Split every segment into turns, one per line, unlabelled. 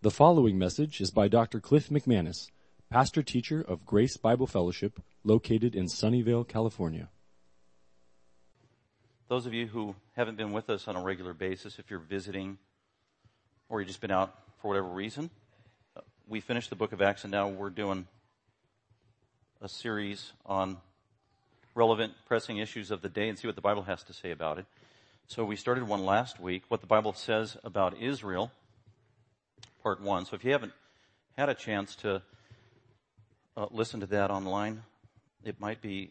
The following message is by Dr. Cliff McManus, pastor teacher of Grace Bible Fellowship, located in Sunnyvale, California.
Those of you who haven't been with us on a regular basis, if you're visiting or you've just been out for whatever reason, uh, we finished the book of Acts and now we're doing a series on relevant, pressing issues of the day and see what the Bible has to say about it. So we started one last week, what the Bible says about Israel, part one. So if you haven't had a chance to uh, listen to that online, it might be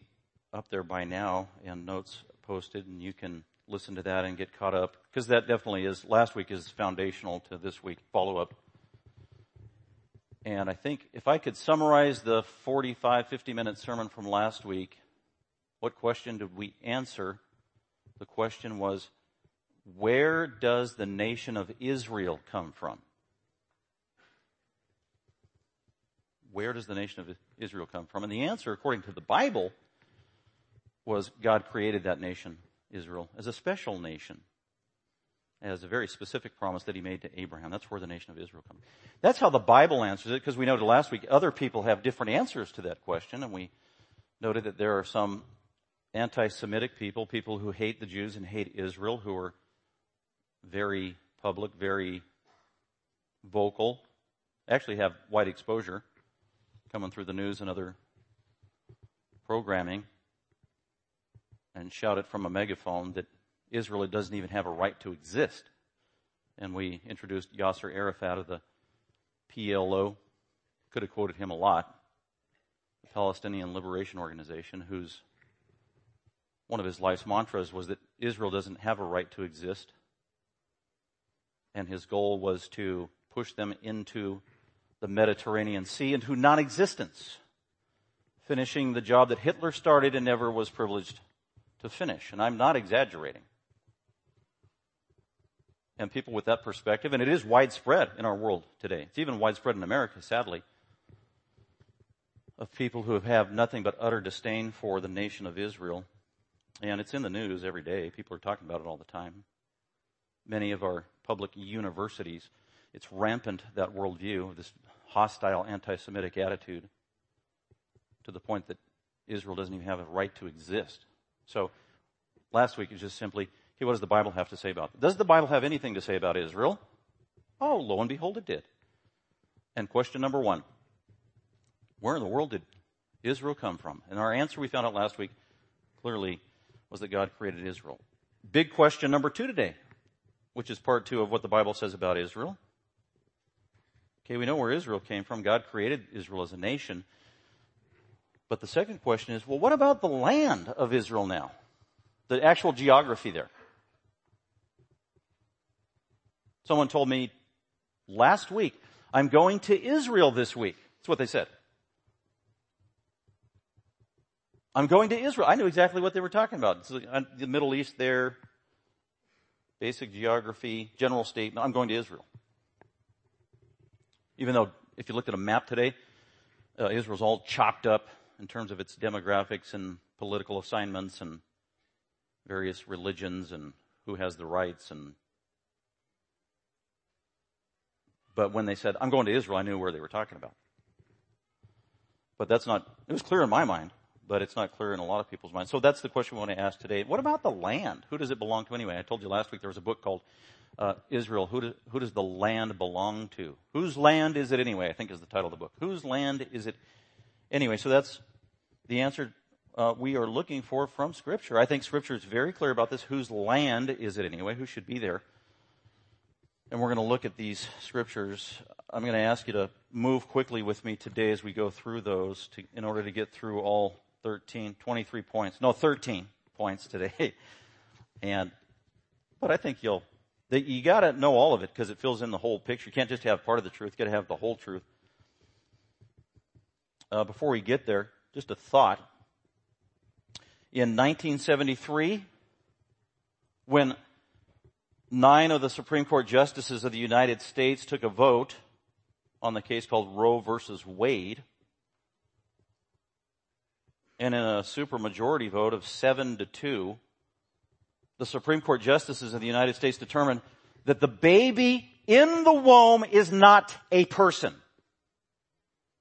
up there by now and notes posted and you can listen to that and get caught up because that definitely is, last week is foundational to this week follow up. And I think if I could summarize the 45, 50 minute sermon from last week, what question did we answer? The question was, where does the nation of Israel come from? Where does the nation of Israel come from? And the answer, according to the Bible, was God created that nation, Israel, as a special nation, as a very specific promise that he made to Abraham. That's where the nation of Israel comes. From. That's how the Bible answers it, because we noted last week other people have different answers to that question, and we noted that there are some anti-Semitic people, people who hate the Jews and hate Israel, who are very public, very vocal, actually have wide exposure coming through the news and other programming and shout it from a megaphone that Israel doesn't even have a right to exist. And we introduced Yasser Arafat of the PLO. Could have quoted him a lot. The Palestinian Liberation Organization, whose one of his life's mantras was that Israel doesn't have a right to exist. And his goal was to push them into the Mediterranean Sea, into non-existence, finishing the job that Hitler started and never was privileged to finish. And I'm not exaggerating. And people with that perspective, and it is widespread in our world today. It's even widespread in America, sadly, of people who have nothing but utter disdain for the nation of Israel. And it's in the news every day. People are talking about it all the time. Many of our public universities, it's rampant, that worldview, this hostile anti-Semitic attitude, to the point that Israel doesn't even have a right to exist. So last week is just simply, hey, what does the Bible have to say about it? Does the Bible have anything to say about Israel? Oh, lo and behold, it did. And question number one, where in the world did Israel come from? And our answer we found out last week clearly was that God created Israel. Big question number two today, which is part two of what the Bible says about Israel. Okay, we know where Israel came from. God created Israel as a nation. But the second question is, well, what about the land of Israel now? The actual geography there. Someone told me last week, I'm going to Israel this week. That's what they said. I'm going to Israel. I knew exactly what they were talking about. So uh, the Middle East there, basic geography, general statement. I'm going to Israel. Even though if you looked at a map today, uh, Israel's all chopped up in terms of its demographics and political assignments and various religions and who has the rights and but when they said i'm going to israel i knew where they were talking about. But that's not it was clear in my mind but it's not clear in a lot of people's minds. So that's the question we want to ask today. What about the land? Who does it belong to anyway? I told you last week there was a book called uh, israel who, do, who does the land belong to whose land is it anyway i think is the title of the book whose land is it anyway so that's the answer uh, we are looking for from Scripture. I think Scripture is very clear about this. Whose land is it anyway? Who should be there? And we're going to look at these Scriptures. I'm going to ask you to move quickly with me today as we go through those to, in order to get through all 13, 23 points. No, 13 points today. And, but I think you'll, you gotta know all of it because it fills in the whole picture. You can't just have part of the truth. You gotta have the whole truth. Uh, before we get there, just a thought. In 1973, when nine of the Supreme Court justices of the United States took a vote on the case called Roe versus Wade, and in a supermajority vote of seven to two, the Supreme Court justices of the United States determined that the baby in the womb is not a person.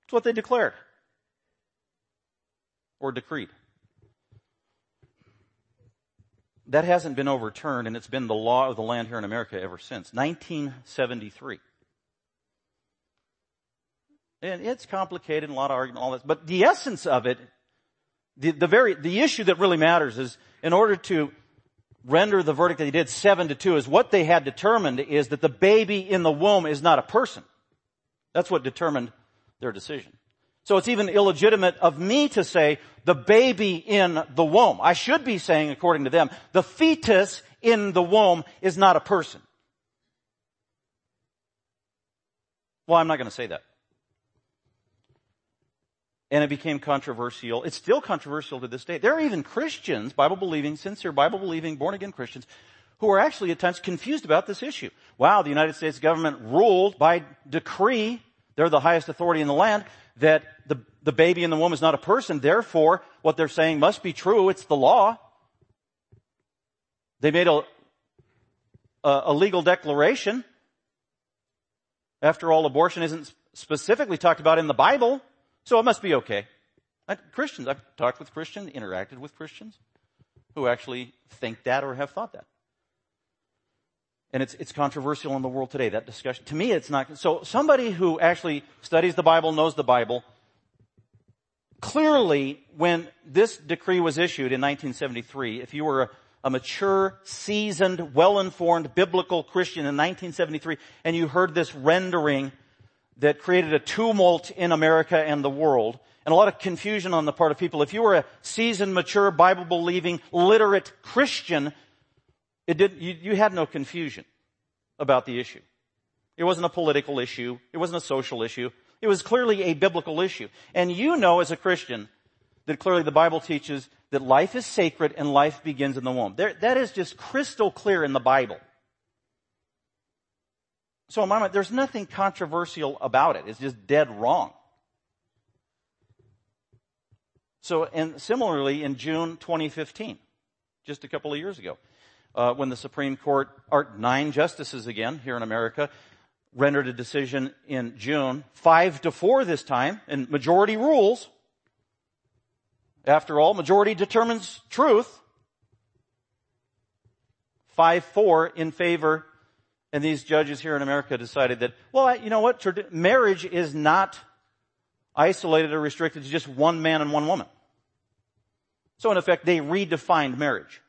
That's what they declared. Or decreed. That hasn't been overturned and it's been the law of the land here in America ever since. 1973. And it's complicated and a lot of argument, all that. But the essence of it, the, the very, the issue that really matters is in order to render the verdict that he did seven to two is what they had determined is that the baby in the womb is not a person. That's what determined their decision. So it's even illegitimate of me to say the baby in the womb. I should be saying, according to them, the fetus in the womb is not a person. Well, I'm not going to say that and it became controversial. It's still controversial to this day. There are even Christians, Bible believing, sincere Bible believing, born again Christians, who are actually at times confused about this issue. Wow, the United States government ruled by decree, they're the highest authority in the land, that the, the baby in the womb is not a person. Therefore, what they're saying must be true. It's the law. They made a, a, a legal declaration. After all, abortion isn't specifically talked about in the Bible. So it must be okay. I, Christians, I've talked with Christians, interacted with Christians who actually think that or have thought that. And it's, it's controversial in the world today, that discussion. To me, it's not. So somebody who actually studies the Bible, knows the Bible, clearly when this decree was issued in 1973, if you were a, a mature, seasoned, well-informed biblical Christian in 1973 and you heard this rendering that created a tumult in America and the world and a lot of confusion on the part of people. If you were a seasoned, mature, Bible believing, literate Christian, it did, you, you had no confusion about the issue. It wasn't a political issue. It wasn't a social issue. It was clearly a biblical issue. And you know as a Christian that clearly the Bible teaches that life is sacred and life begins in the womb. There, that is just crystal clear in the Bible. So in my mind, there's nothing controversial about it. It's just dead wrong. So, and similarly, in June 2015, just a couple of years ago, uh, when the Supreme Court, our nine justices again here in America, rendered a decision in June, five to four this time, and majority rules. After all, majority determines truth. Five four in favor and these judges here in America decided that, well, you know what? Marriage is not isolated or restricted to just one man and one woman. So in effect, they redefined marriage.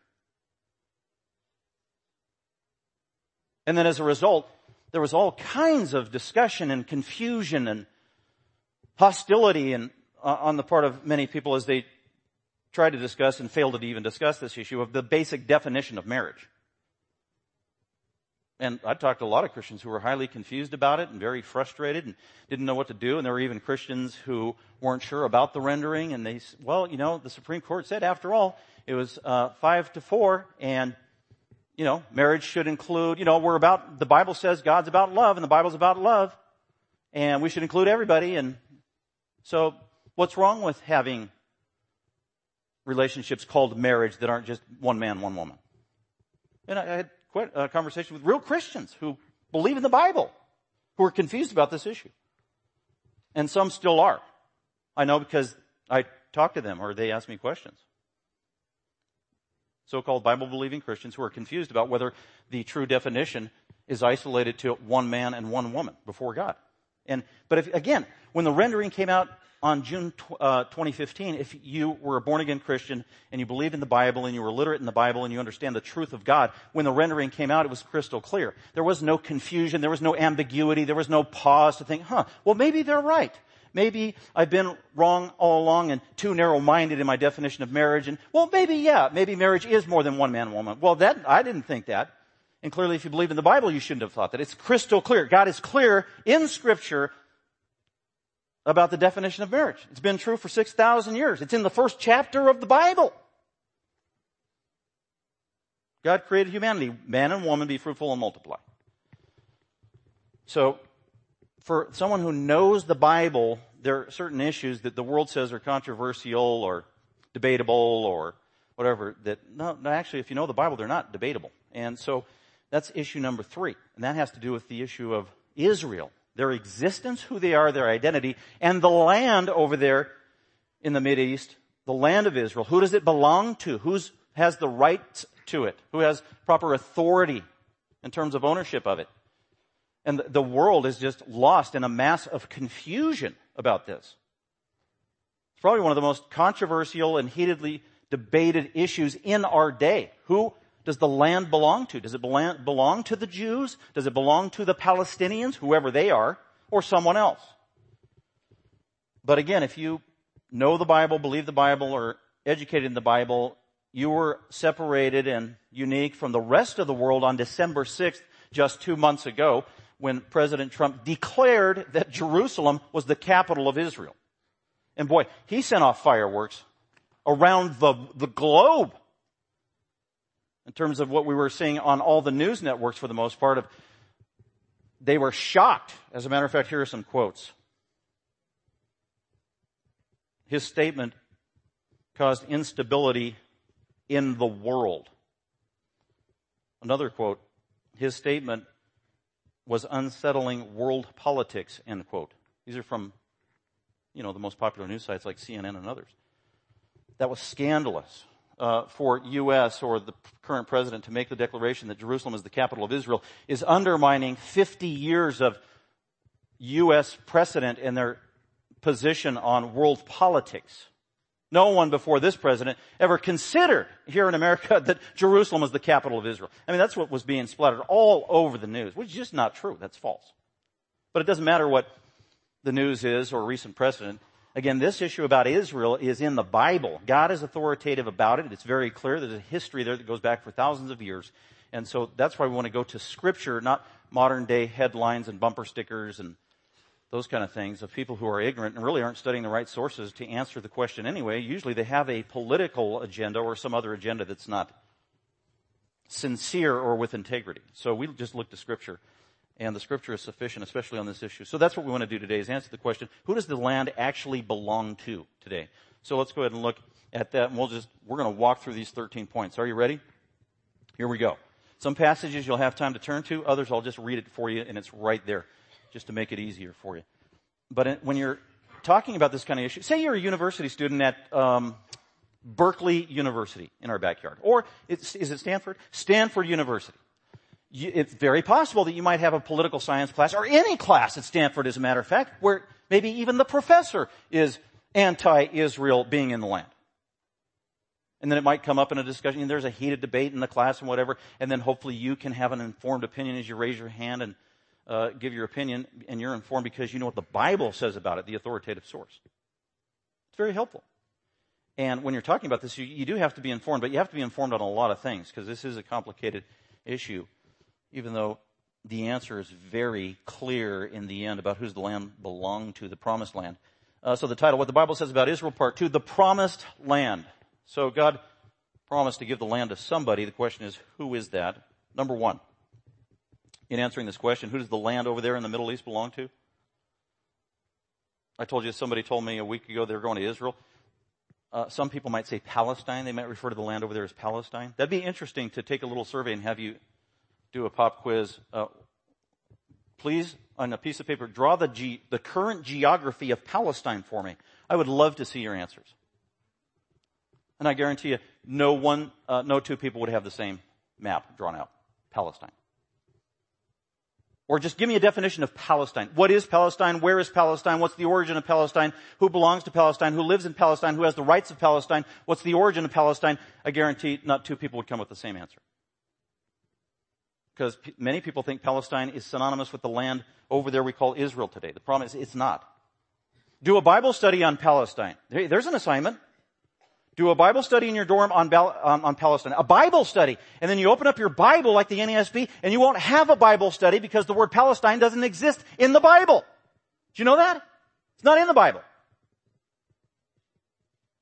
And then as a result, there was all kinds of discussion and confusion and hostility and, uh, on the part of many people as they tried to discuss and failed to even discuss this issue of the basic definition of marriage. And I talked to a lot of Christians who were highly confused about it and very frustrated and didn't know what to do. And there were even Christians who weren't sure about the rendering. And they, well, you know, the Supreme Court said, after all, it was uh, five to four, and you know, marriage should include. You know, we're about. The Bible says God's about love, and the Bible's about love, and we should include everybody. And so, what's wrong with having relationships called marriage that aren't just one man, one woman? And I had uh, conversation with real Christians who believe in the Bible, who are confused about this issue. And some still are. I know because I talk to them or they ask me questions. So-called Bible-believing Christians who are confused about whether the true definition is isolated to one man and one woman before God. And, but if, again, when the rendering came out on June uh, 2015, if you were a born again Christian and you believed in the Bible and you were literate in the Bible and you understand the truth of God, when the rendering came out, it was crystal clear. There was no confusion, there was no ambiguity, there was no pause to think, huh, well maybe they're right. Maybe I've been wrong all along and too narrow-minded in my definition of marriage and, well maybe yeah, maybe marriage is more than one man and woman. Well that, I didn't think that. And clearly if you believe in the Bible, you shouldn't have thought that. It's crystal clear. God is clear in scripture about the definition of marriage. It's been true for 6,000 years. It's in the first chapter of the Bible. God created humanity, man and woman, be fruitful and multiply. So, for someone who knows the Bible, there are certain issues that the world says are controversial or debatable or whatever that, no, no, actually, if you know the Bible, they're not debatable. And so, That's issue number three. And that has to do with the issue of Israel. Their existence, who they are, their identity, and the land over there in the East, the land of Israel. Who does it belong to? Who has the right to it? Who has proper authority in terms of ownership of it? And the world is just lost in a mass of confusion about this. It's probably one of the most controversial and heatedly debated issues in our day. Who does the land belong to? Does it belong to the Jews? Does it belong to the Palestinians, whoever they are, or someone else? But again, if you know the Bible, believe the Bible, or educated in the Bible, you were separated and unique from the rest of the world on December 6th, just two months ago, when President Trump declared that Jerusalem was the capital of Israel. And boy, he sent off fireworks around the, the globe in terms of what we were seeing on all the news networks for the most part of they were shocked. As a matter of fact, here are some quotes. His statement caused instability in the world. Another quote, his statement was unsettling world politics, end quote. These are from, you know, the most popular news sites like CNN and others. That was scandalous uh, for U.S. or the current president to make the declaration that Jerusalem is the capital of Israel is undermining 50 years of U.S. precedent in their position on world politics. No one before this president ever considered here in America that Jerusalem was the capital of Israel. I mean, that's what was being splattered all over the news, which is just not true. That's false. But it doesn't matter what the news is or recent precedent. Again, this issue about Israel is in the Bible. God is authoritative about it. It's very clear. There's a history there that goes back for thousands of years. And so that's why we want to go to scripture, not modern day headlines and bumper stickers and those kind of things of people who are ignorant and really aren't studying the right sources to answer the question anyway. Usually they have a political agenda or some other agenda that's not sincere or with integrity. So we just look to scripture and the scripture is sufficient, especially on this issue. So that's what we want to do today is answer the question, who does the land actually belong to today? So let's go ahead and look at that and we'll just, we're going to walk through these 13 points. Are you ready? Here we go. Some passages you'll have time to turn to, others I'll just read it for you and it's right there just to make it easier for you. But when you're talking about this kind of issue, say you're a university student at, um, Berkeley University in our backyard. Or is it Stanford? Stanford University it's very possible that you might have a political science class or any class at Stanford, as a matter of fact, where maybe even the professor is anti-Israel being in the land. And then it might come up in a discussion, and there's a heated debate in the class and whatever, and then hopefully you can have an informed opinion as you raise your hand and uh, give your opinion, and you're informed because you know what the Bible says about it, the authoritative source. It's very helpful. And when you're talking about this, you, you do have to be informed, but you have to be informed on a lot of things because this is a complicated issue even though the answer is very clear in the end about who's the land belonged to, the promised land. Uh, so the title, what the Bible says about Israel, part two, the promised land. So God promised to give the land to somebody. The question is, who is that? Number one, in answering this question, who does the land over there in the Middle East belong to? I told you somebody told me a week ago they were going to Israel. Uh, some people might say Palestine. They might refer to the land over there as Palestine. That'd be interesting to take a little survey and have you do a pop quiz. Uh, please, on a piece of paper, draw the, ge- the current geography of Palestine for me. I would love to see your answers. And I guarantee you, no one, uh, no two people would have the same map drawn out. Palestine. Or just give me a definition of Palestine. What is Palestine? Where is Palestine? What's the origin of Palestine? Who belongs to Palestine? Who lives in Palestine? Who has the rights of Palestine? What's the origin of Palestine? I guarantee not two people would come with the same answer because p- many people think Palestine is synonymous with the land over there we call Israel today. The problem is it's not. Do a Bible study on Palestine. There's an assignment. Do a Bible study in your dorm on, on, um, on, Palestine. A Bible study. And then you open up your Bible like the NASB and you won't have a Bible study because the word Palestine doesn't exist in the Bible. Do you know that? It's not in the Bible.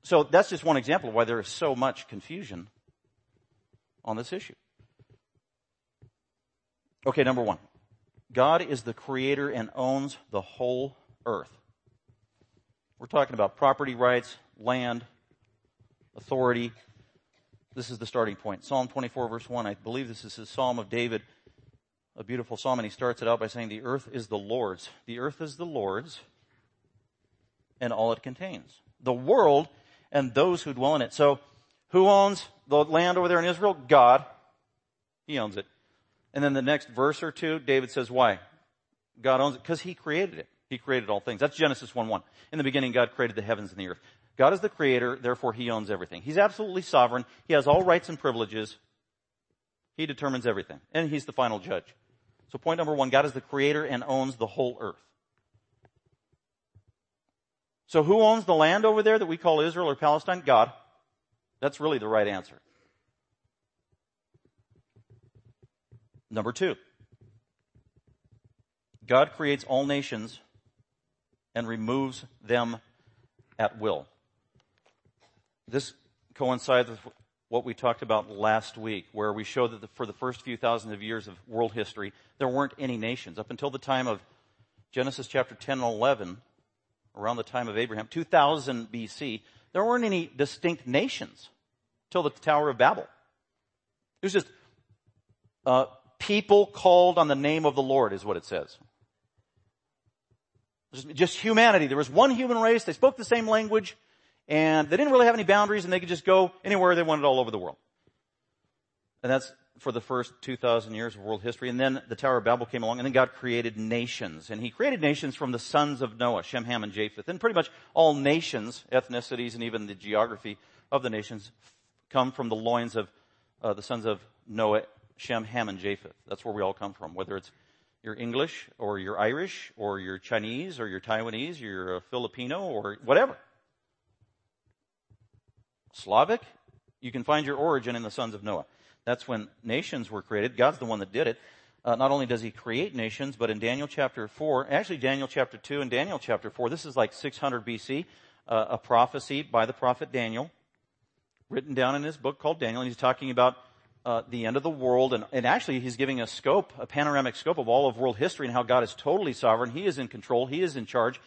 So that's just one example of why there is so much confusion on this issue. Okay, number one. God is the creator and owns the whole earth. We're talking about property rights, land, authority. This is the starting point. Psalm 24 verse 1. I believe this is a Psalm of David a beautiful psalm and he starts it out by saying, the earth is the Lord's. The earth is the Lord's and all it contains. The world and those who dwell in it. So who owns the land over there in Israel? God. He owns it. And then the next verse or two, David says, why? God owns it because he created it. He created all things. That's Genesis 1-1. In the beginning, God created the heavens and the earth. God is the creator, therefore he owns everything. He's absolutely sovereign. He has all rights and privileges. He determines everything. And he's the final judge. So point number one, God is the creator and owns the whole earth. So who owns the land over there that we call Israel or Palestine? God. That's really the right answer. Number two, God creates all nations and removes them at will. This coincides with what we talked about last week, where we showed that the, for the first few thousands of years of world history, there weren't any nations. Up until the time of Genesis chapter 10 and 11, around the time of Abraham, 2000 BC, there weren't any distinct nations till the Tower of Babel. It was just uh, people called on the name of the Lord, is what it says. Just, humanity. There was one human race. They spoke the same language, and they didn't really have any boundaries, and they could just go anywhere they wanted all over the world. And that's for the first 2,000 years of world history. And then the Tower of Babel came along and then God created nations. And He created nations from the sons of Noah, Shem, Ham, and Japheth. And pretty much all nations, ethnicities, and even the geography of the nations come from the loins of uh, the sons of Noah, Shem, Ham, and Japheth. That's where we all come from. Whether it's you're English or you're Irish or you're Chinese or you're Taiwanese, or you're a Filipino or whatever. Slavic, you can find your origin in the sons of Noah. That's when nations were created. God's the one that did it. Uh, not only does he create nations, but in Daniel chapter 4, actually Daniel chapter 2 and Daniel chapter 4, this is like 600 BC, uh, a prophecy by the prophet Daniel, written down in his book called Daniel, and he's talking about uh, the end of the world, and, and actually he's giving a scope, a panoramic scope of all of world history and how God is totally sovereign. He is in control. He is in charge.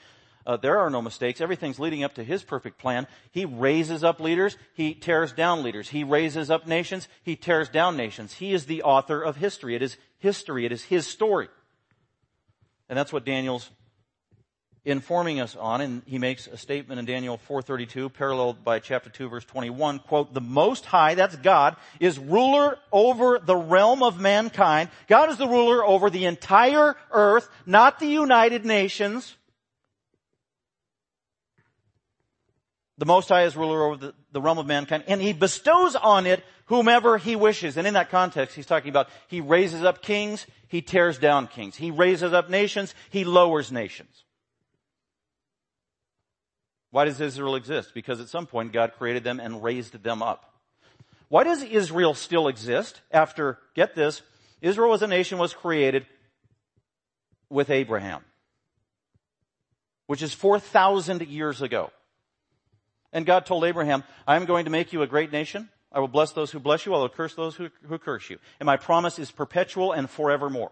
Uh, there are no mistakes. Everything's leading up to His perfect plan. He raises up leaders. He tears down leaders. He raises up nations. He tears down nations. He is the author of history. It is history. It is His story. And that's what Daniel's informing us on. And he makes a statement in Daniel 432, paralleled by chapter 2 verse 21, quote, the Most High, that's God, is ruler over the realm of mankind. God is the ruler over the entire earth, not the United Nations. The Most High is ruler over the, the, realm of mankind, and He bestows on it whomever He wishes. And in that context, He's talking about He raises up kings, He tears down kings. He raises up nations, He lowers nations. Why does Israel exist? Because at some point God created them and raised them up. Why does Israel still exist after, get this, Israel as a nation was created with Abraham, which is 4,000 years ago. And God told Abraham, I am going to make you a great nation. I will bless those who bless you. I will curse those who, who curse you. And my promise is perpetual and forevermore.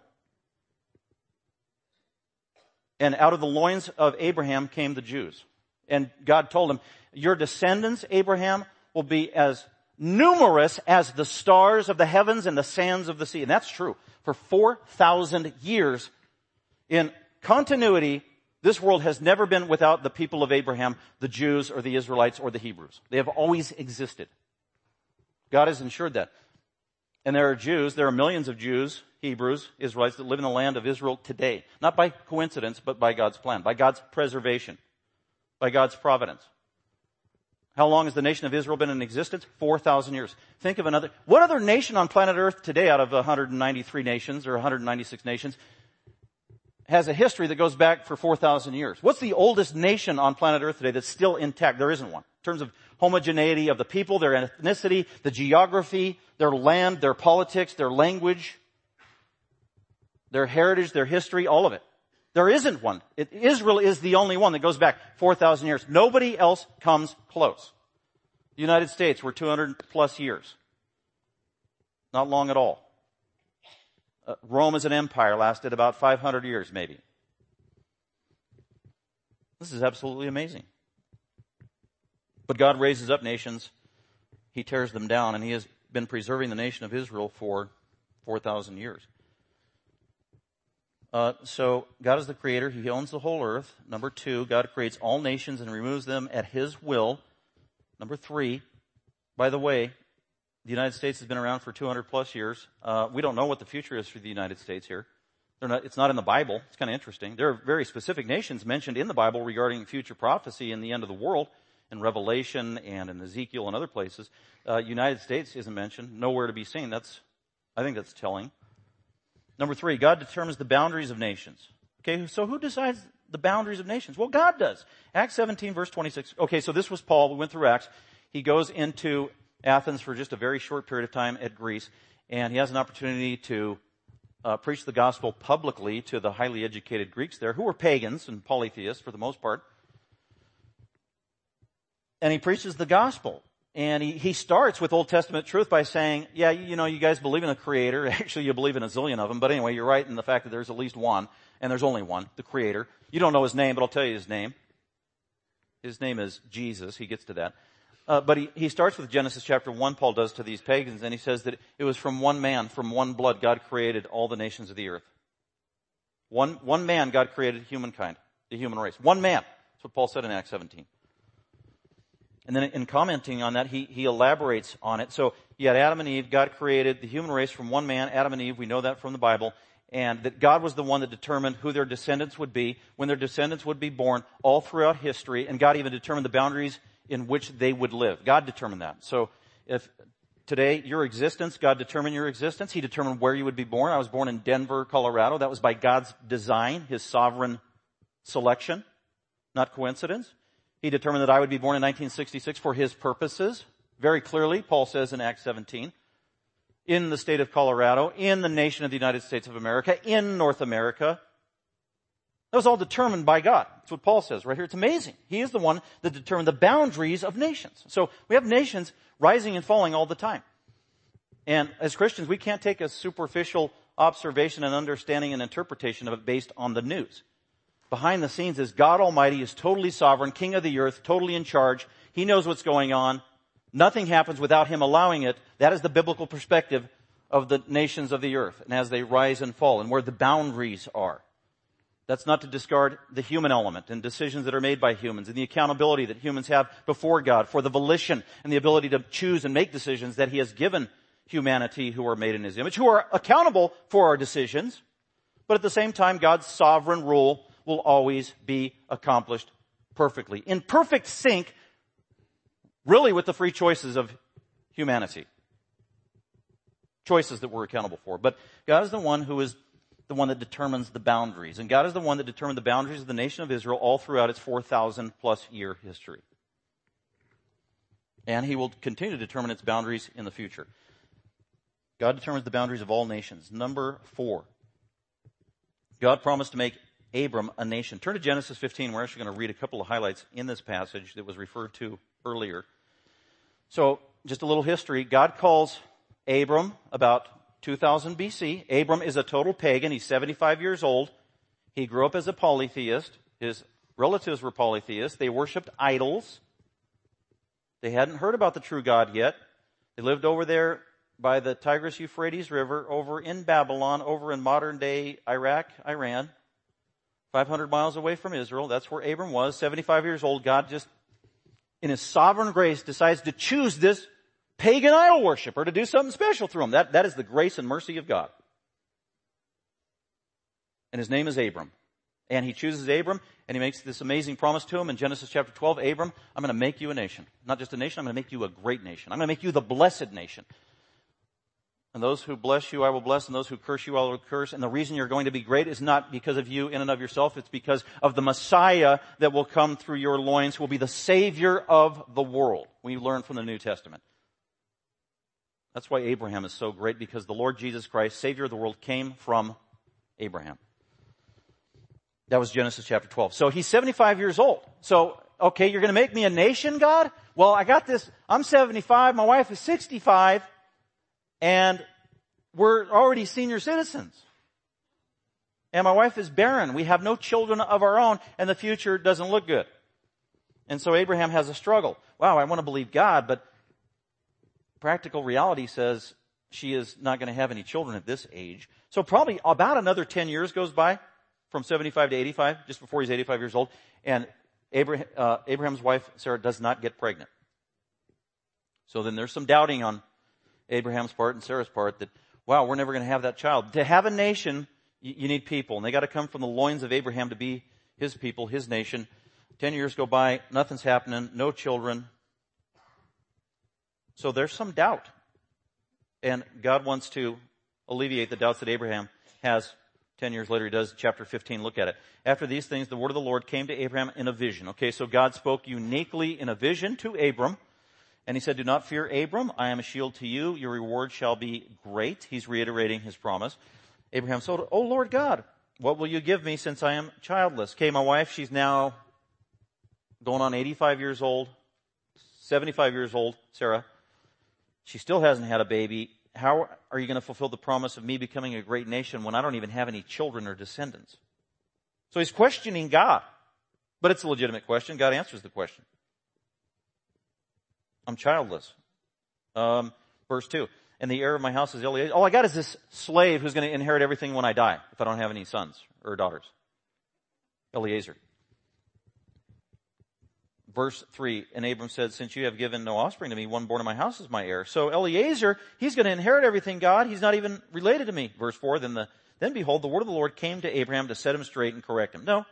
And out of the loins of Abraham came the Jews. And God told him, your descendants, Abraham, will be as numerous as the stars of the heavens and the sands of the sea. And that's true. For 4,000 years in continuity, this world has never been without the people of Abraham, the Jews or the Israelites or the Hebrews. They have always existed. God has ensured that. And there are Jews, there are millions of Jews, Hebrews, Israelites that live in the land of Israel today. Not by coincidence, but by God's plan, by God's preservation, by God's providence. How long has the nation of Israel been in existence? 4,000 years. Think of another, what other nation on planet earth today out of 193 nations or 196 nations has a history that goes back for 4,000 years. What's the oldest nation on planet Earth today that's still intact? There isn't one. In terms of homogeneity of the people, their ethnicity, the geography, their land, their politics, their language, their heritage, their history, all of it. There isn't one. It, Israel is the only one that goes back 4,000 years. Nobody else comes close. The United States, we're 200 plus years. Not long at all. Uh, Rome as an empire lasted about 500 years maybe. This is absolutely amazing. But God raises up nations. He tears them down and he has been preserving the nation of Israel for 4,000 years. Uh, so God is the creator. He owns the whole earth. Number two, God creates all nations and removes them at His will. Number three, by the way, the United States has been around for 200 plus years. Uh, we don't know what the future is for the United States here. Not, it's not in the Bible. It's kind of interesting. There are very specific nations mentioned in the Bible regarding future prophecy in the end of the world in Revelation and in Ezekiel and other places. Uh, United States isn't mentioned. Nowhere to be seen. That's, I think that's telling. Number three, God determines the boundaries of nations. Okay, so who decides the boundaries of nations? Well, God does. Acts 17 verse 26. Okay, so this was Paul. We went through Acts. He goes into Athens for just a very short period of time at Greece, and he has an opportunity to uh, preach the gospel publicly to the highly educated Greeks there, who were pagans and polytheists for the most part. And he preaches the gospel. And he, he starts with Old Testament truth by saying, yeah, you, you know, you guys believe in a creator. Actually, you believe in a zillion of them. But anyway, you're right in the fact that there's at least one. And there's only one, the creator. You don't know his name, but I'll tell you his name. His name is Jesus. He gets to that. Uh, but he, he starts with Genesis chapter 1, Paul does to these pagans, and he says that it was from one man, from one blood, God created all the nations of the earth. One, one man, God created humankind, the human race. One man. That's what Paul said in Acts 17. And then in commenting on that, he, he elaborates on it. So you had Adam and Eve. God created the human race from one man, Adam and Eve. We know that from the Bible. And that God was the one that determined who their descendants would be, when their descendants would be born, all throughout history. And God even determined the boundaries in which they would live. God determined that. So if today your existence, God determined your existence. He determined where you would be born. I was born in Denver, Colorado. That was by God's design, His sovereign selection, not coincidence. He determined that I would be born in 1966 for His purposes. Very clearly, Paul says in Acts 17, in the state of Colorado, in the nation of the United States of America, in North America, that was all determined by God. That's what Paul says right here. It's amazing. He is the one that determined the boundaries of nations. So we have nations rising and falling all the time. And as Christians, we can't take a superficial observation and understanding and interpretation of it based on the news. Behind the scenes is God Almighty is totally sovereign, King of the earth, totally in charge. He knows what's going on. Nothing happens without Him allowing it. That is the biblical perspective of the nations of the earth and as they rise and fall and where the boundaries are. That's not to discard the human element and decisions that are made by humans and the accountability that humans have before God for the volition and the ability to choose and make decisions that He has given humanity who are made in His image, who are accountable for our decisions. But at the same time, God's sovereign rule will always be accomplished perfectly. In perfect sync, really with the free choices of humanity. Choices that we're accountable for. But God is the one who is the one that determines the boundaries. And God is the one that determined the boundaries of the nation of Israel all throughout its 4,000 plus year history. And He will continue to determine its boundaries in the future. God determines the boundaries of all nations. Number four. God promised to make Abram a nation. Turn to Genesis 15. We're actually going to read a couple of highlights in this passage that was referred to earlier. So, just a little history. God calls Abram about 2000 BC. Abram is a total pagan. He's 75 years old. He grew up as a polytheist. His relatives were polytheists. They worshiped idols. They hadn't heard about the true God yet. They lived over there by the Tigris Euphrates River, over in Babylon, over in modern day Iraq, Iran, 500 miles away from Israel. That's where Abram was, 75 years old. God just, in his sovereign grace, decides to choose this pagan idol worshiper to do something special through him. That, that is the grace and mercy of God. And his name is Abram. And he chooses Abram and he makes this amazing promise to him in Genesis chapter 12. Abram, I'm going to make you a nation. Not just a nation, I'm going to make you a great nation. I'm going to make you the blessed nation. And those who bless you, I will bless, and those who curse you, I will curse. And the reason you're going to be great is not because of you in and of yourself. It's because of the Messiah that will come through your loins, who will be the Savior of the world. We learn from the New Testament. That's why Abraham is so great because the Lord Jesus Christ, Savior of the world, came from Abraham. That was Genesis chapter 12. So he's 75 years old. So, okay, you're to make me a nation, God? Well, I got this. I'm 75. My wife is 65. And we're already senior citizens. And my wife is barren. We have no children of our own and the future doesn't look good. And so Abraham has a struggle. Wow, I want to believe God, but practical reality says she is not going to have any children at this age. So probably about another 10 years goes by from 75 to 85, just before he's 85 years old. And Abraham, uh, Abraham's wife, Sarah, does not get pregnant. So then there's some doubting on Abraham's part and Sarah's part that, wow, we're never going to have that child. To have a nation, you, need people. And they got to come from the loins of Abraham to be his people, his nation. Ten years go by, nothing's happening, no children. So there's some doubt. And God wants to alleviate the doubts that Abraham has. Ten years later, he does chapter 15. Look at it. After these things, the word of the Lord came to Abraham in a vision. Okay, so God spoke uniquely in a vision to Abram. And he said, do not fear Abram. I am a shield to you. Your reward shall be great. He's reiterating his promise. Abraham said, Oh Lord God, what will you give me since I am childless? Okay, my wife, she's now going on 85 years old, 75 years old, Sarah. She still hasn't had a baby. How are you going to fulfill the promise of me becoming a great nation when I don't even have any children or descendants? So he's questioning God. But it's a legitimate question. God answers the question. I'm childless. Um, verse 2. And the heir of my house is Eliezer. All I got is this slave who's going to inherit everything when I die, if I don't have any sons or daughters. Eliezer verse 3, and Abram said, since you have given no offspring to me, one born in my house is my heir. So Eliezer, he's going to inherit everything, God. He's not even related to me. Verse 4, then the, then behold, the word of the Lord came to Abraham to set him straight and correct him. No,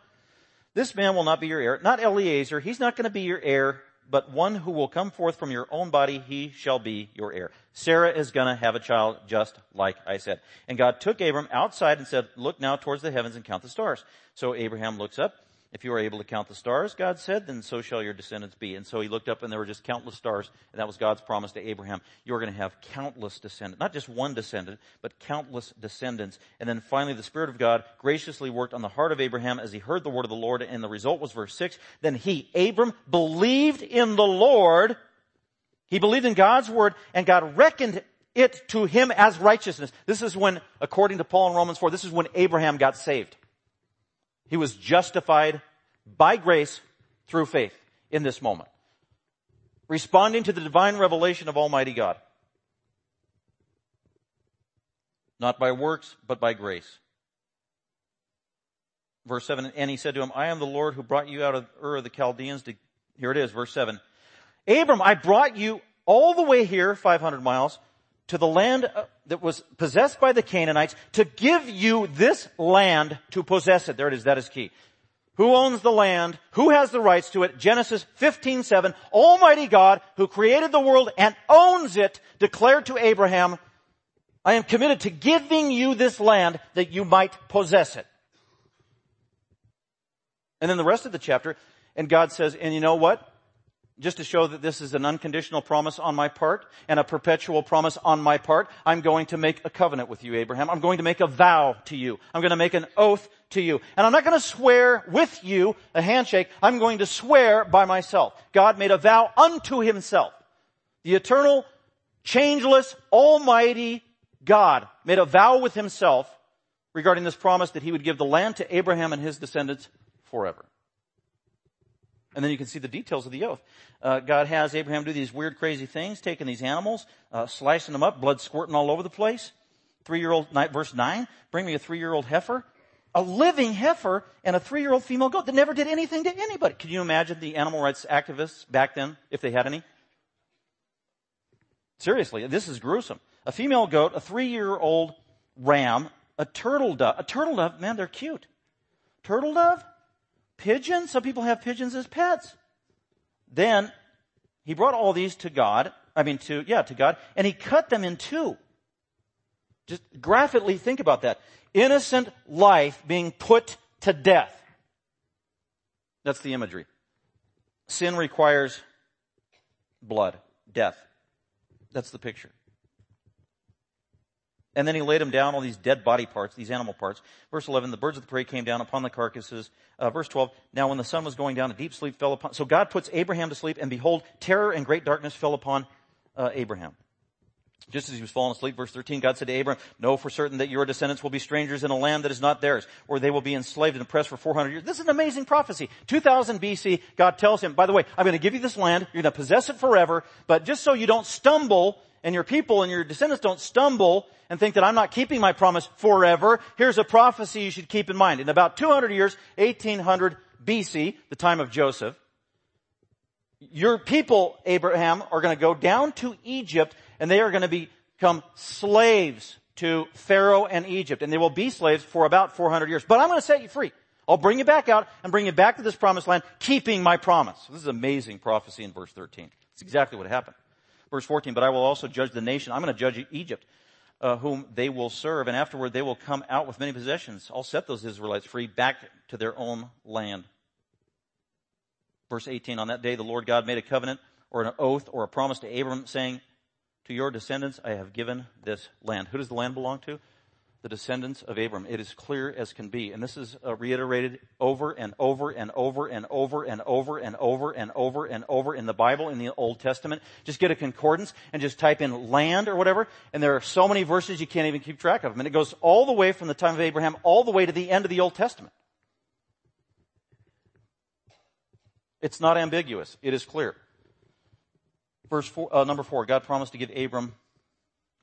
this man will not be your heir. Not Eliezer. He's not going to be your heir, but one who will come forth from your own body, he shall be your heir. Sarah is to have a child just like I said. And God took Abram outside and said, look now towards the heavens and count the stars. So Abraham looks up if you are able to count the stars, God said, then so shall your descendants be. And so he looked up and there were just countless stars, and that was God's promise to Abraham. You're going to have countless descendants. Not just one descendant, but countless descendants. And then finally the Spirit of God graciously worked on the heart of Abraham as he heard the word of the Lord, and the result was verse 6. Then he, Abram, believed in the Lord. He believed in God's word, and God reckoned it to him as righteousness. This is when, according to Paul in Romans 4, this is when Abraham got saved. He was justified by grace through faith in this moment. Responding to the divine revelation of Almighty God. Not by works, but by grace. Verse 7, and he said to him, I am the Lord who brought you out of Ur of the Chaldeans to, here it is, verse 7. Abram, I brought you all the way here, 500 miles, to the land uh, that was possessed by the Canaanites to give you this land to possess it. There it is. That is key. Who owns the land? Who has the rights to it? Genesis 15:7. Almighty God, who created the world and owns it, declared to Abraham, I am committed to giving you this land that you might possess it. And then the rest of the chapter, and God says, and you know what? Just to show that this is an unconditional promise on my part and a perpetual promise on my part, I'm going to make a covenant with you, Abraham. I'm going to make a vow to you. I'm going to make an oath to you. And I'm not going to swear with you a handshake. I'm going to swear by myself. God made a vow unto himself. The eternal, changeless, almighty God made a vow with himself regarding this promise that he would give the land to Abraham and his descendants forever. And then you can see the details of the oath. Uh, God has Abraham do these weird, crazy things, taking these animals, uh, slicing them up, blood squirting all over the place. Three-year-old, verse nine, bring me a three-year-old heifer, a living heifer, and a three-year-old female goat that never did anything to anybody. Can you imagine the animal rights activists back then, if they had any? Seriously, this is gruesome. A female goat, a three-year-old ram, a turtle dove. A turtle dove, man, they're cute. Turtle dove? Pigeons? Some people have pigeons as pets. Then he brought all these to God. I mean, to, yeah, to God, and he cut them in two. Just graphically think about that. Innocent life being put to death. That's the imagery. Sin requires blood, death. That's the picture. And then he laid them down, all these dead body parts, these animal parts. Verse 11, the birds of the prey came down upon the carcasses. Uh, verse 12, now when the sun was going down, a deep sleep fell upon, so God puts Abraham to sleep, and behold, terror and great darkness fell upon uh, Abraham. Just as he was falling asleep, verse 13, God said to Abraham, know for certain that your descendants will be strangers in a land that is not theirs, or they will be enslaved and oppressed for 400 years. This is an amazing prophecy. 2000 BC, God tells him, by the way, I'm going to give you this land, you're going to possess it forever, but just so you don't stumble and your people and your descendants don't stumble and think that I'm not keeping my promise forever, here's a prophecy you should keep in mind. In about 200 years, 1800 BC, the time of Joseph, your people, Abraham, are going to go down to Egypt and they are going to become slaves to Pharaoh and Egypt. And they will be slaves for about 400 years. But I'm going to set you free. I'll bring you back out and bring you back to this promised land, keeping my promise. This is amazing prophecy in verse 13. It's exactly what happened. Verse 14, but I will also judge the nation. I'm going to judge Egypt, uh, whom they will serve, and afterward they will come out with many possessions. I'll set those Israelites free back to their own land. Verse 18, on that day the Lord God made a covenant or an oath or a promise to Abram saying, to your descendants I have given this land. Who does the land belong to? The descendants of Abram. It is clear as can be. And this is uh, reiterated over and over and over and over and over and over and over and over in the Bible in the Old Testament. Just get a concordance and just type in land or whatever. And there are so many verses you can't even keep track of them. And it goes all the way from the time of Abraham all the way to the end of the Old Testament. It's not ambiguous. It is clear. Verse four, uh, number four, God promised to give Abram,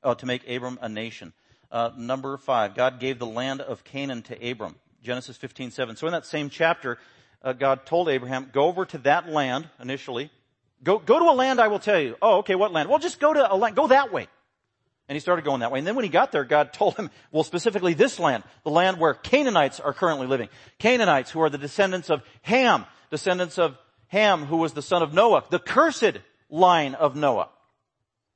uh, to make Abram a nation. Uh, number five, God gave the land of Canaan to Abram. Genesis 15, 7. So in that same chapter, uh, God told Abraham, go over to that land initially. Go, go to a land I will tell you. Oh, okay, what land? Well, just go to a land, go that way. And he started going that way. And then when he got there, God told him, well, specifically this land, the land where Canaanites are currently living. Canaanites who are the descendants of Ham, descendants of Ham, who was the son of Noah, the cursed line of Noah,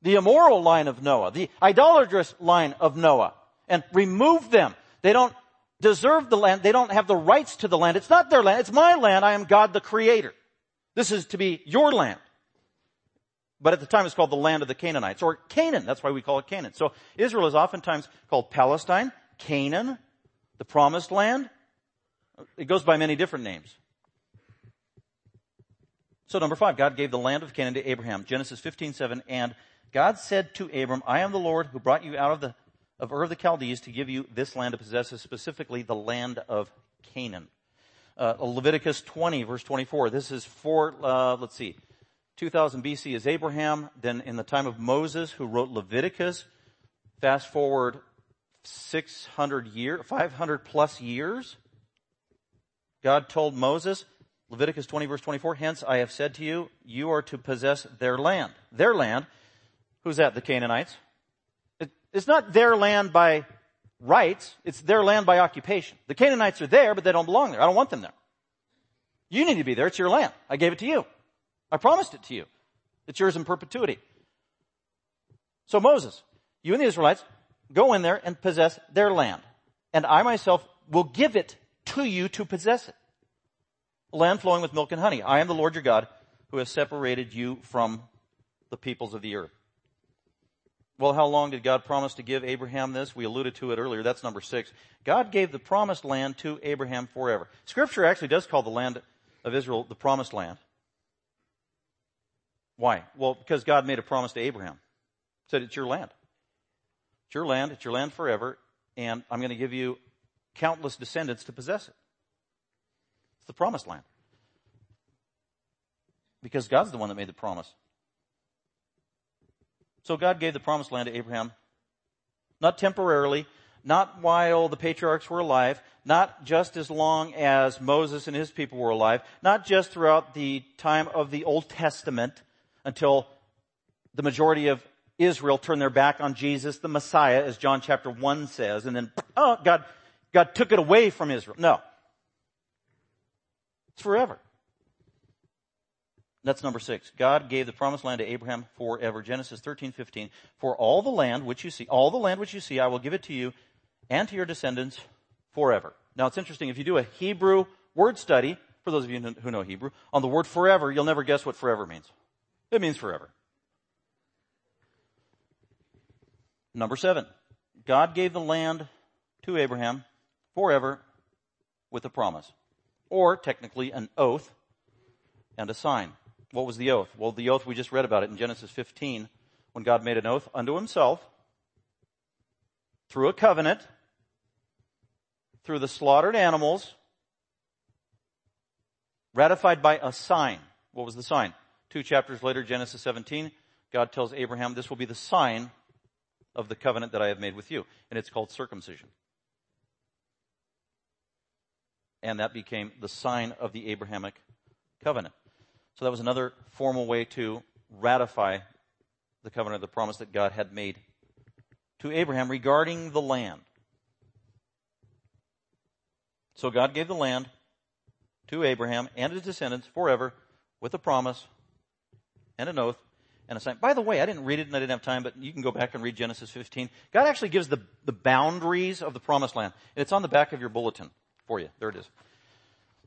the immoral line of Noah, the idolatrous line of Noah, and remove them. They don't deserve the land. They don't have the rights to the land. It's not their land. It's my land. I am God the creator. This is to be your land. But at the time it's called the land of the Canaanites, or Canaan. That's why we call it Canaan. So Israel is oftentimes called Palestine, Canaan, the promised land. It goes by many different names. So number five, God gave the land of Canaan to Abraham. Genesis 15, 7. And God said to Abram, I am the Lord who brought you out of the, of Ur of the Chaldees to give you this land to possess, specifically the land of Canaan. Uh, Leviticus 20, verse 24. This is for, uh, let's see, 2000 BC is Abraham. Then in the time of Moses, who wrote Leviticus, fast forward 600 years, 500 plus years, God told Moses, Leviticus 20 verse 24, hence I have said to you, you are to possess their land. Their land. Who's that? The Canaanites. It, it's not their land by rights. It's their land by occupation. The Canaanites are there, but they don't belong there. I don't want them there. You need to be there. It's your land. I gave it to you. I promised it to you. It's yours in perpetuity. So Moses, you and the Israelites, go in there and possess their land. And I myself will give it to you to possess it land flowing with milk and honey. I am the Lord your God who has separated you from the peoples of the earth. Well, how long did God promise to give Abraham this? We alluded to it earlier. That's number six. God gave the promised land to Abraham forever. Scripture actually does call the land of Israel the promised land. Why? Well, because God made a promise to Abraham. He Said it's your land. It's your land. It's your land forever. And I'm going to give you countless descendants to possess it It's the promised land. Because God's the one that made the promise. So God gave the promised land to Abraham, not temporarily, not while the patriarchs were alive, not just as long as Moses and his people were alive, not just throughout the time of the Old Testament until the majority of Israel turned their back on Jesus, the Messiah, as John chapter 1 says, and then, oh, God, God took it away from Israel. No. It's forever. That's number six. God gave the promised land to Abraham forever. Genesis 13, 15. For all the land which you see, all the land which you see, I will give it to you and to your descendants forever. Now it's interesting. If you do a Hebrew word study, for those of you who know Hebrew, on the word forever, you'll never guess what forever means. It means forever. Number seven. God gave the land to Abraham forever with a promise or technically an oath and a sign. What was the oath? Well, the oath, we just read about it in Genesis 15 when God made an oath unto himself through a covenant, through the slaughtered animals, ratified by a sign. What was the sign? Two chapters later, Genesis 17, God tells Abraham, this will be the sign of the covenant that I have made with you. And it's called circumcision. And that became the sign of the Abrahamic covenant. So that was another formal way to ratify the covenant, the promise that God had made to Abraham regarding the land. So God gave the land to Abraham and his descendants forever with a promise and an oath and a sign. By the way, I didn't read it and I didn't have time, but you can go back and read Genesis 15. God actually gives the, the boundaries of the promised land. It's on the back of your bulletin for you. There it is.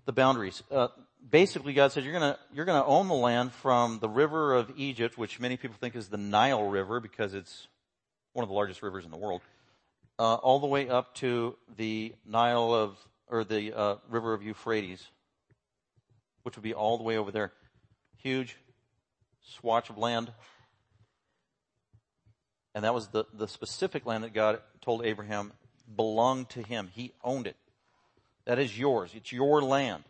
The boundaries. Uh, basically, God said you're gonna, you're gonna own the land from the river of Egypt, which many people think is the Nile River because it's one of the largest rivers in the world, uh, all the way up to the Nile of, or the uh, river of Euphrates, which would be all the way over there. Huge swatch of land. And that was the, the specific land that God told Abraham belonged to him. He owned it. That is yours. It's your land.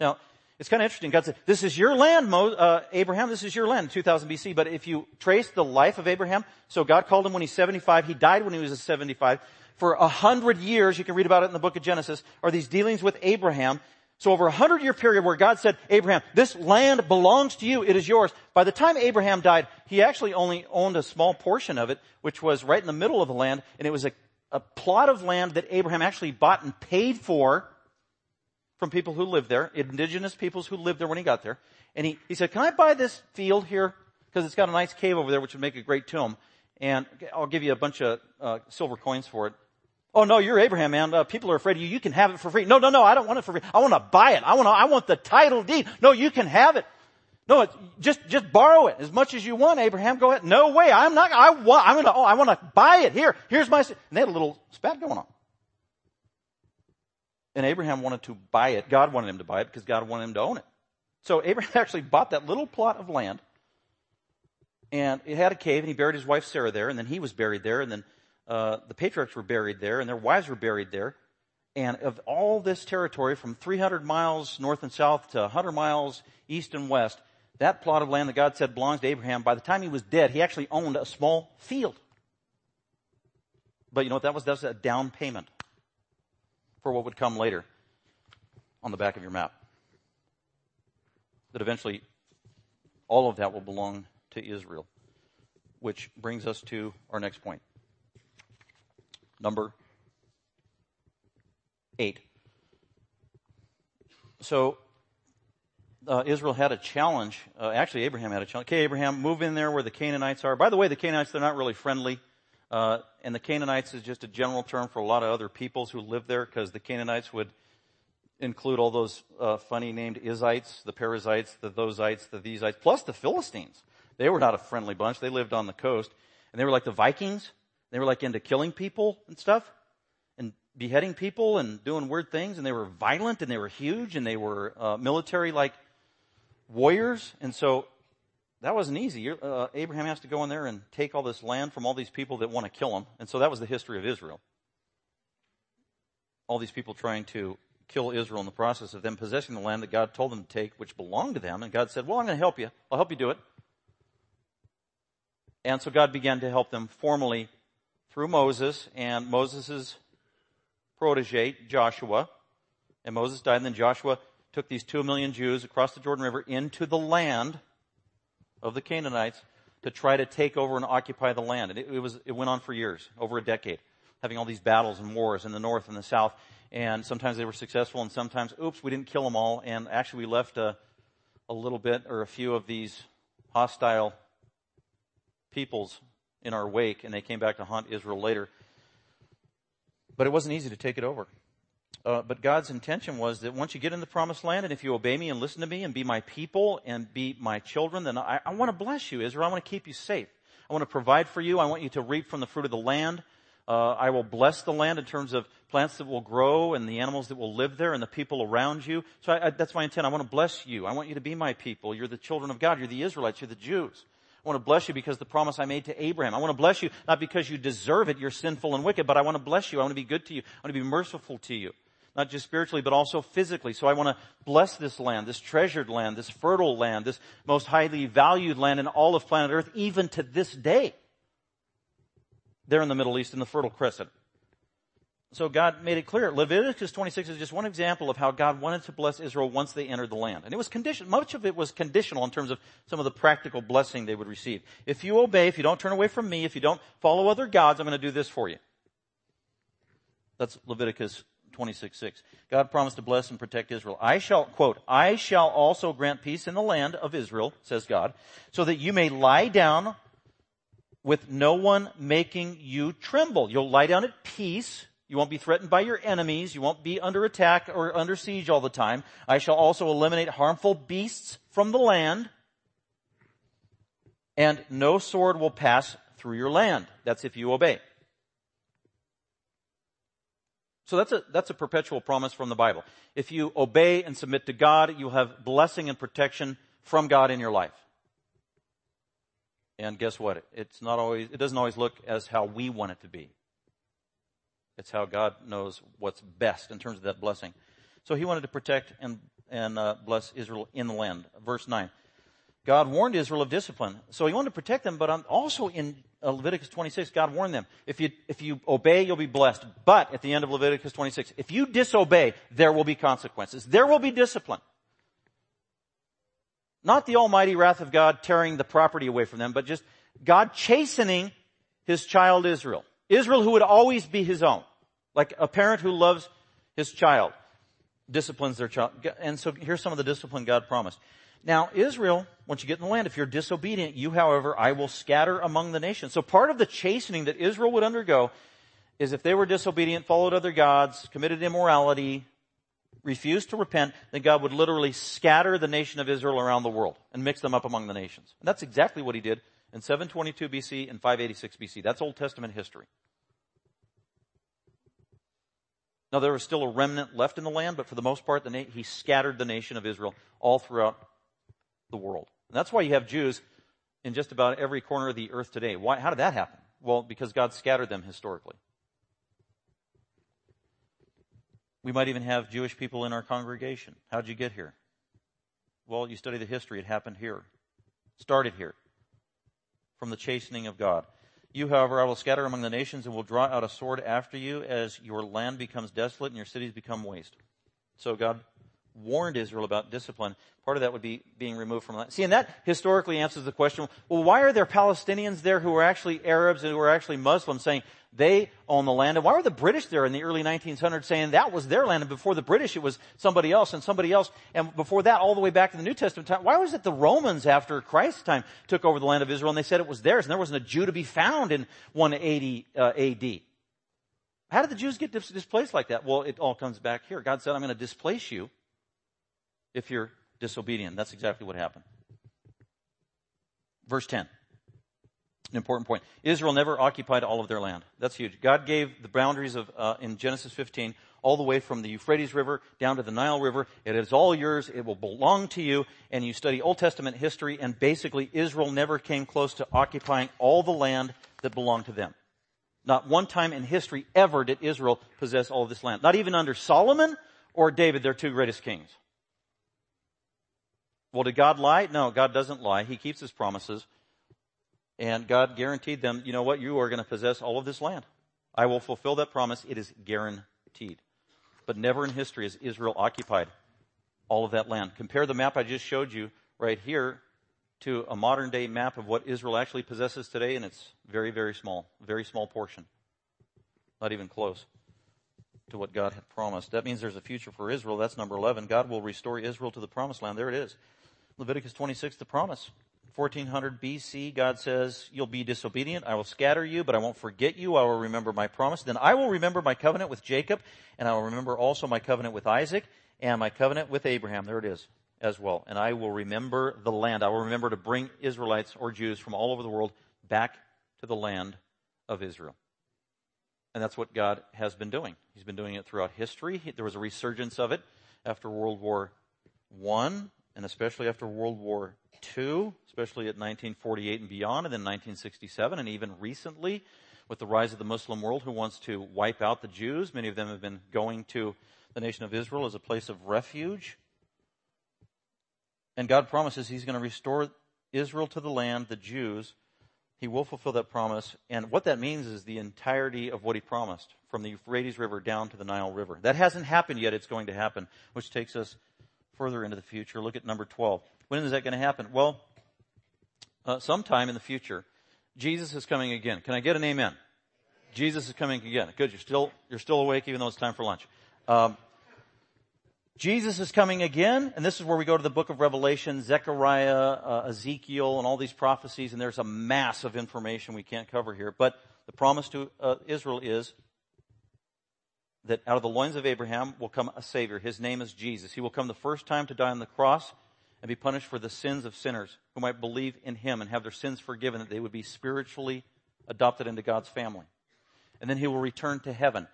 Now, it's kind of interesting. God said, this is your land, Mo, uh, Abraham. This is your land, 2000 BC. But if you trace the life of Abraham, so God called him when he's 75. He died when he was 75. For a hundred years, you can read about it in the book of Genesis, are these dealings with Abraham. So over a hundred year period where God said, Abraham, this land belongs to you. It is yours. By the time Abraham died, he actually only owned a small portion of it, which was right in the middle of the land. And it was a, a plot of land that Abraham actually bought and paid for from people who lived there, indigenous peoples who lived there when he got there. And he, he said, can I buy this field here? Because it's got a nice cave over there, which would make a great tomb. And I'll give you a bunch of uh, silver coins for it. Oh no, you're Abraham, man. Uh, people are afraid of you. You can have it for free. No, no, no. I don't want it for free. I want to buy it. I want to, I want the title deed. No, you can have it. No, just, just borrow it as much as you want, Abraham. Go ahead. No way. I'm not, I want, I'm gonna, oh, I want to buy it. Here, here's my, and they had a little spat going on. And Abraham wanted to buy it. God wanted him to buy it because God wanted him to own it. So Abraham actually bought that little plot of land and it had a cave and he buried his wife Sarah there and then he was buried there and then uh, the patriarchs were buried there and their wives were buried there. And of all this territory from 300 miles north and south to 100 miles east and west, that plot of land that God said belongs to Abraham, by the time he was dead, he actually owned a small field. But you know what that was? That was a down payment for what would come later on the back of your map. That eventually all of that will belong to Israel. Which brings us to our next point. Number eight. So, uh, Israel had a challenge. Uh, actually, Abraham had a challenge. Okay, Abraham, move in there where the Canaanites are. By the way, the Canaanites, they're not really friendly. Uh, and the Canaanites is just a general term for a lot of other peoples who lived there because the Canaanites would include all those uh, funny named Izites, the Perizzites, the thoseites, the theseites, plus the Philistines. They were not a friendly bunch. They lived on the coast. And they were like the Vikings. They were like into killing people and stuff and beheading people and doing weird things. And they were violent and they were huge and they were uh, military like warriors. And so that wasn't easy. Uh, Abraham has to go in there and take all this land from all these people that want to kill him. And so that was the history of Israel. All these people trying to kill Israel in the process of them possessing the land that God told them to take, which belonged to them. And God said, well, I'm going to help you. I'll help you do it. And so God began to help them formally through Moses and Moses' protege, Joshua. And Moses died and then Joshua took these two million Jews across the Jordan River into the land of the Canaanites to try to take over and occupy the land. And it, it, was, it went on for years, over a decade, having all these battles and wars in the north and the south. And sometimes they were successful and sometimes, oops, we didn't kill them all. And actually we left a, a little bit or a few of these hostile peoples in our wake and they came back to haunt Israel later. But it wasn't easy to take it over. Uh, but God's intention was that once you get in the promised land and if you obey me and listen to me and be my people and be my children, then I, I want to bless you, Israel. I want to keep you safe. I want to provide for you. I want you to reap from the fruit of the land. Uh, I will bless the land in terms of plants that will grow and the animals that will live there and the people around you. So I, I, that's my intent. I want to bless you. I want you to be my people. You're the children of God. You're the Israelites. You're the Jews. I want to bless you because the promise I made to Abraham. I want to bless you not because you deserve it. You're sinful and wicked, but I want to bless you. I want to be good to you. I want to be merciful to you. Not just spiritually, but also physically. So I want to bless this land, this treasured land, this fertile land, this most highly valued land in all of planet Earth, even to this day. There in the Middle East, in the Fertile Crescent. So God made it clear. Leviticus 26 is just one example of how God wanted to bless Israel once they entered the land. And it was conditional, much of it was conditional in terms of some of the practical blessing they would receive. If you obey, if you don't turn away from me, if you don't follow other gods, I'm going to do this for you. That's Leviticus 26, 6. God promised to bless and protect Israel. I shall, quote, I shall also grant peace in the land of Israel, says God, so that you may lie down with no one making you tremble. You'll lie down at peace. You won't be threatened by your enemies. You won't be under attack or under siege all the time. I shall also eliminate harmful beasts from the land. And no sword will pass through your land. That's if you obey. So that's a, that's a perpetual promise from the Bible. If you obey and submit to God, you'll have blessing and protection from God in your life. And guess what? It's not always, it doesn't always look as how we want it to be. It's how God knows what's best in terms of that blessing. So he wanted to protect and, and uh, bless Israel in the land. Verse 9. God warned Israel of discipline. So he wanted to protect them, but also in uh, Leviticus 26, God warned them, if you, if you obey, you'll be blessed. But at the end of Leviticus 26, if you disobey, there will be consequences. There will be discipline. Not the almighty wrath of God tearing the property away from them, but just God chastening his child Israel. Israel who would always be his own. Like a parent who loves his child disciplines their child. And so here's some of the discipline God promised. Now, Israel, once you get in the land, if you're disobedient, you, however, I will scatter among the nations. So part of the chastening that Israel would undergo is if they were disobedient, followed other gods, committed immorality, refused to repent, then God would literally scatter the nation of Israel around the world and mix them up among the nations. And that's exactly what he did in 722 BC and 586 BC. That's Old Testament history. Now there was still a remnant left in the land, but for the most part, he scattered the nation of Israel all throughout the world. And that's why you have Jews in just about every corner of the earth today. Why, how did that happen? Well, because God scattered them historically. We might even have Jewish people in our congregation. How'd you get here? Well, you study the history. It happened here. Started here. From the chastening of God. You, however, I will scatter among the nations and will draw out a sword after you as your land becomes desolate and your cities become waste. So God warned Israel about discipline. Part of that would be being removed from that. See, and that historically answers the question, well, why are there Palestinians there who are actually Arabs and who are actually Muslims saying they own the land? And why were the British there in the early 1900s saying that was their land and before the British it was somebody else and somebody else and before that all the way back to the New Testament time? Why was it the Romans after Christ's time took over the land of Israel and they said it was theirs and there wasn't a Jew to be found in 180 uh, AD? How did the Jews get displaced like that? Well, it all comes back here. God said, I'm going to displace you if you're disobedient. That's exactly what happened. Verse 10. An important point. Israel never occupied all of their land. That's huge. God gave the boundaries of, uh, in Genesis 15, all the way from the Euphrates River down to the Nile River. It is all yours. It will belong to you. And you study Old Testament history and basically Israel never came close to occupying all the land that belonged to them. Not one time in history ever did Israel possess all of this land. Not even under Solomon or David, their two greatest kings. Well, did God lie? No, God doesn't lie. He keeps his promises. And God guaranteed them, you know what, you are going to possess all of this land. I will fulfill that promise. It is guaranteed. But never in history has Israel occupied all of that land. Compare the map I just showed you right here to a modern day map of what Israel actually possesses today, and it's very, very small, very small portion. Not even close to what God had promised. That means there's a future for Israel. That's number 11. God will restore Israel to the promised land. There it is. Leviticus 26, the promise. 1400 BC, God says, you'll be disobedient. I will scatter you, but I won't forget you. I will remember my promise. Then I will remember my covenant with Jacob, and I will remember also my covenant with Isaac, and my covenant with Abraham. There it is as well. And I will remember the land. I will remember to bring Israelites or Jews from all over the world back to the land of Israel. And that's what God has been doing. He's been doing it throughout history. There was a resurgence of it after World War I and especially after World War II, especially at 1948 and beyond, and then 1967, and even recently with the rise of the Muslim world who wants to wipe out the Jews. Many of them have been going to the nation of Israel as a place of refuge. And God promises He's going to restore Israel to the land, the Jews. He will fulfill that promise. And what that means is the entirety of what He promised from the Euphrates River down to the Nile River. That hasn't happened yet. It's going to happen, which takes us further into the future. Look at number 12. When is that going to happen? Well, uh, sometime in the future, Jesus is coming again. Can I get an amen? Jesus is coming again. Good. You're still, you're still awake even though it's time for lunch. Um, Jesus is coming again, and this is where we go to the book of Revelation, Zechariah, uh, Ezekiel, and all these prophecies, and there's a mass of information we can't cover here. But the promise to uh, Israel is that out of the loins of Abraham will come a Savior. His name is Jesus. He will come the first time to die on the cross and be punished for the sins of sinners who might believe in Him and have their sins forgiven, that they would be spiritually adopted into God's family. And then He will return to heaven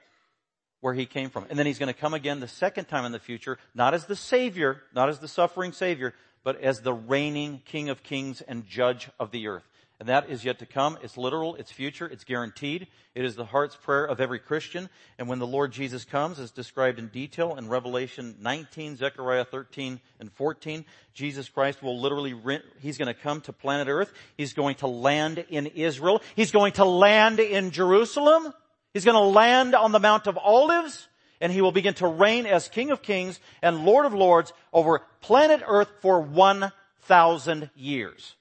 where he came from. And then he's going to come again the second time in the future, not as the Savior, not as the suffering Savior, but as the reigning King of Kings and Judge of the earth. And that is yet to come. It's literal, it's future, it's guaranteed. It is the heart's prayer of every Christian. And when the Lord Jesus comes, as described in detail in Revelation 19, Zechariah 13, and 14, Jesus Christ will literally, rent, he's going to come to planet earth. He's going to land in Israel. He's going to land in Jerusalem. He's going to land on the Mount of Olives and he will begin to reign as King of Kings and Lord of Lords over planet Earth for 1,000 years.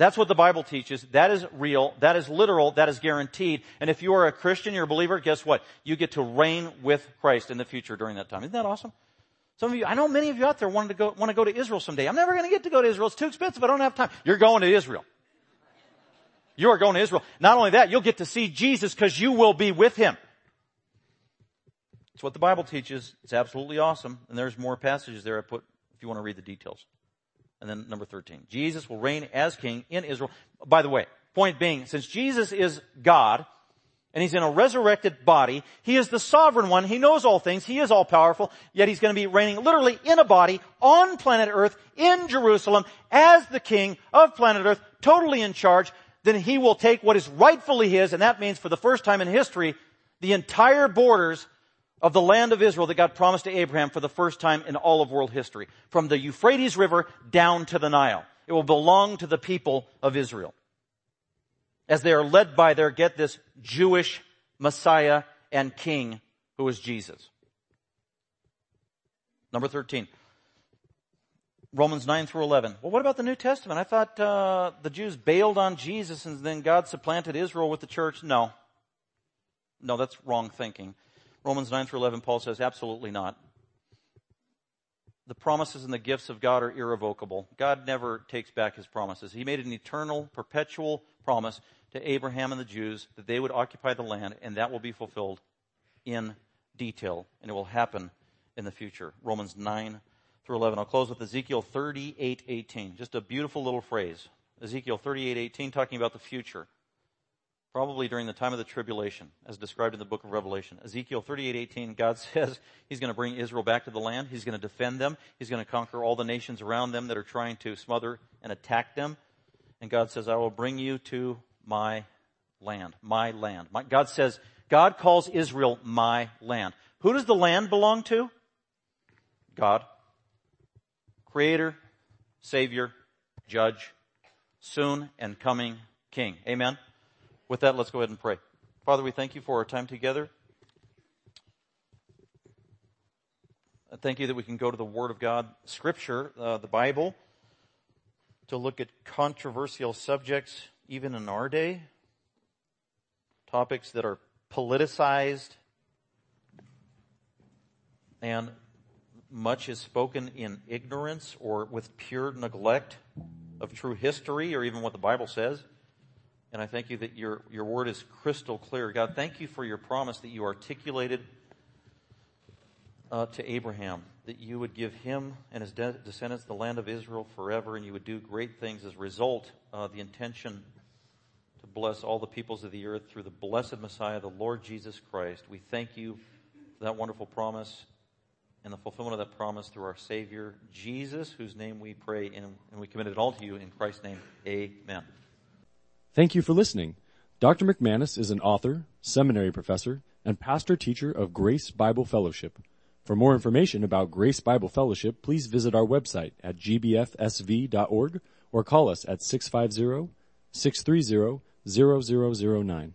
That's what the Bible teaches. That is real. That is literal. That is guaranteed. And if you are a Christian, you're a believer, guess what? You get to reign with Christ in the future during that time. Isn't that awesome? Some of you, I know many of you out there want to go, want to go to Israel someday. I'm never going to get to go to Israel. It's too expensive. I don't have time. You're going to Israel. You are going to Israel. Not only that, you'll get to see Jesus because you will be with him. It's what the Bible teaches. It's absolutely awesome. And there's more passages there I put if you want to read the details. And then number 13. Jesus will reign as king in Israel. By the way, point being, since Jesus is God, and he's in a resurrected body. He is the sovereign one. He knows all things. He is all powerful. Yet he's going to be reigning literally in a body on planet earth in Jerusalem as the king of planet earth, totally in charge then he will take what is rightfully his, and that means for the first time in history, the entire borders of the land of Israel that God promised to Abraham for the first time in all of world history. From the Euphrates River down to the Nile. It will belong to the people of Israel. As they are led by their, get this, Jewish Messiah and King who is Jesus. Number 13. Romans 9 through 11. Well, what about the New Testament? I thought uh, the Jews bailed on Jesus and then God supplanted Israel with the church. No. No, that's wrong thinking. Romans 9 through 11, Paul says, absolutely not. The promises and the gifts of God are irrevocable. God never takes back his promises. He made an eternal, perpetual promise to Abraham and the Jews that they would occupy the land, and that will be fulfilled in detail, and it will happen in the future. Romans 9 through 11. I'll close with Ezekiel 38, 18. Just a beautiful little phrase. Ezekiel 38, 18, talking about the future. Probably during the time of the tribulation, as described in the book of Revelation. Ezekiel 38:18, God says He's going to bring Israel back to the land. He's going to defend them. He's going to conquer all the nations around them that are trying to smother and attack them. And God says, I will bring you to my land. My land. My, God says, God calls Israel my land. Who does the land belong to? God. Creator, Savior, Judge, soon and coming King. Amen. With that, let's go ahead and pray. Father, we thank you for our time together. I thank you that we can go to the Word of God, Scripture, uh, the Bible, to look at controversial subjects even in our day, topics that are politicized and much is spoken in ignorance or with pure neglect of true history or even what the Bible says. And I thank you that your, your word is crystal clear. God, thank you for your promise that you articulated uh, to Abraham, that you would give him and his de- descendants the land of Israel forever, and you would do great things as a result of the intention to bless all the peoples of the earth through the blessed Messiah, the Lord Jesus Christ. We thank you for that wonderful promise and the fulfillment of that promise through our Savior, Jesus, whose name we pray in, and we commit it all to you in Christ's name. Amen.
Thank you for listening. Dr. McManus is an author, seminary professor, and pastor teacher of Grace Bible Fellowship. For more information about Grace Bible Fellowship, please visit our website at gbfsv.org or call us at 650 630 0009.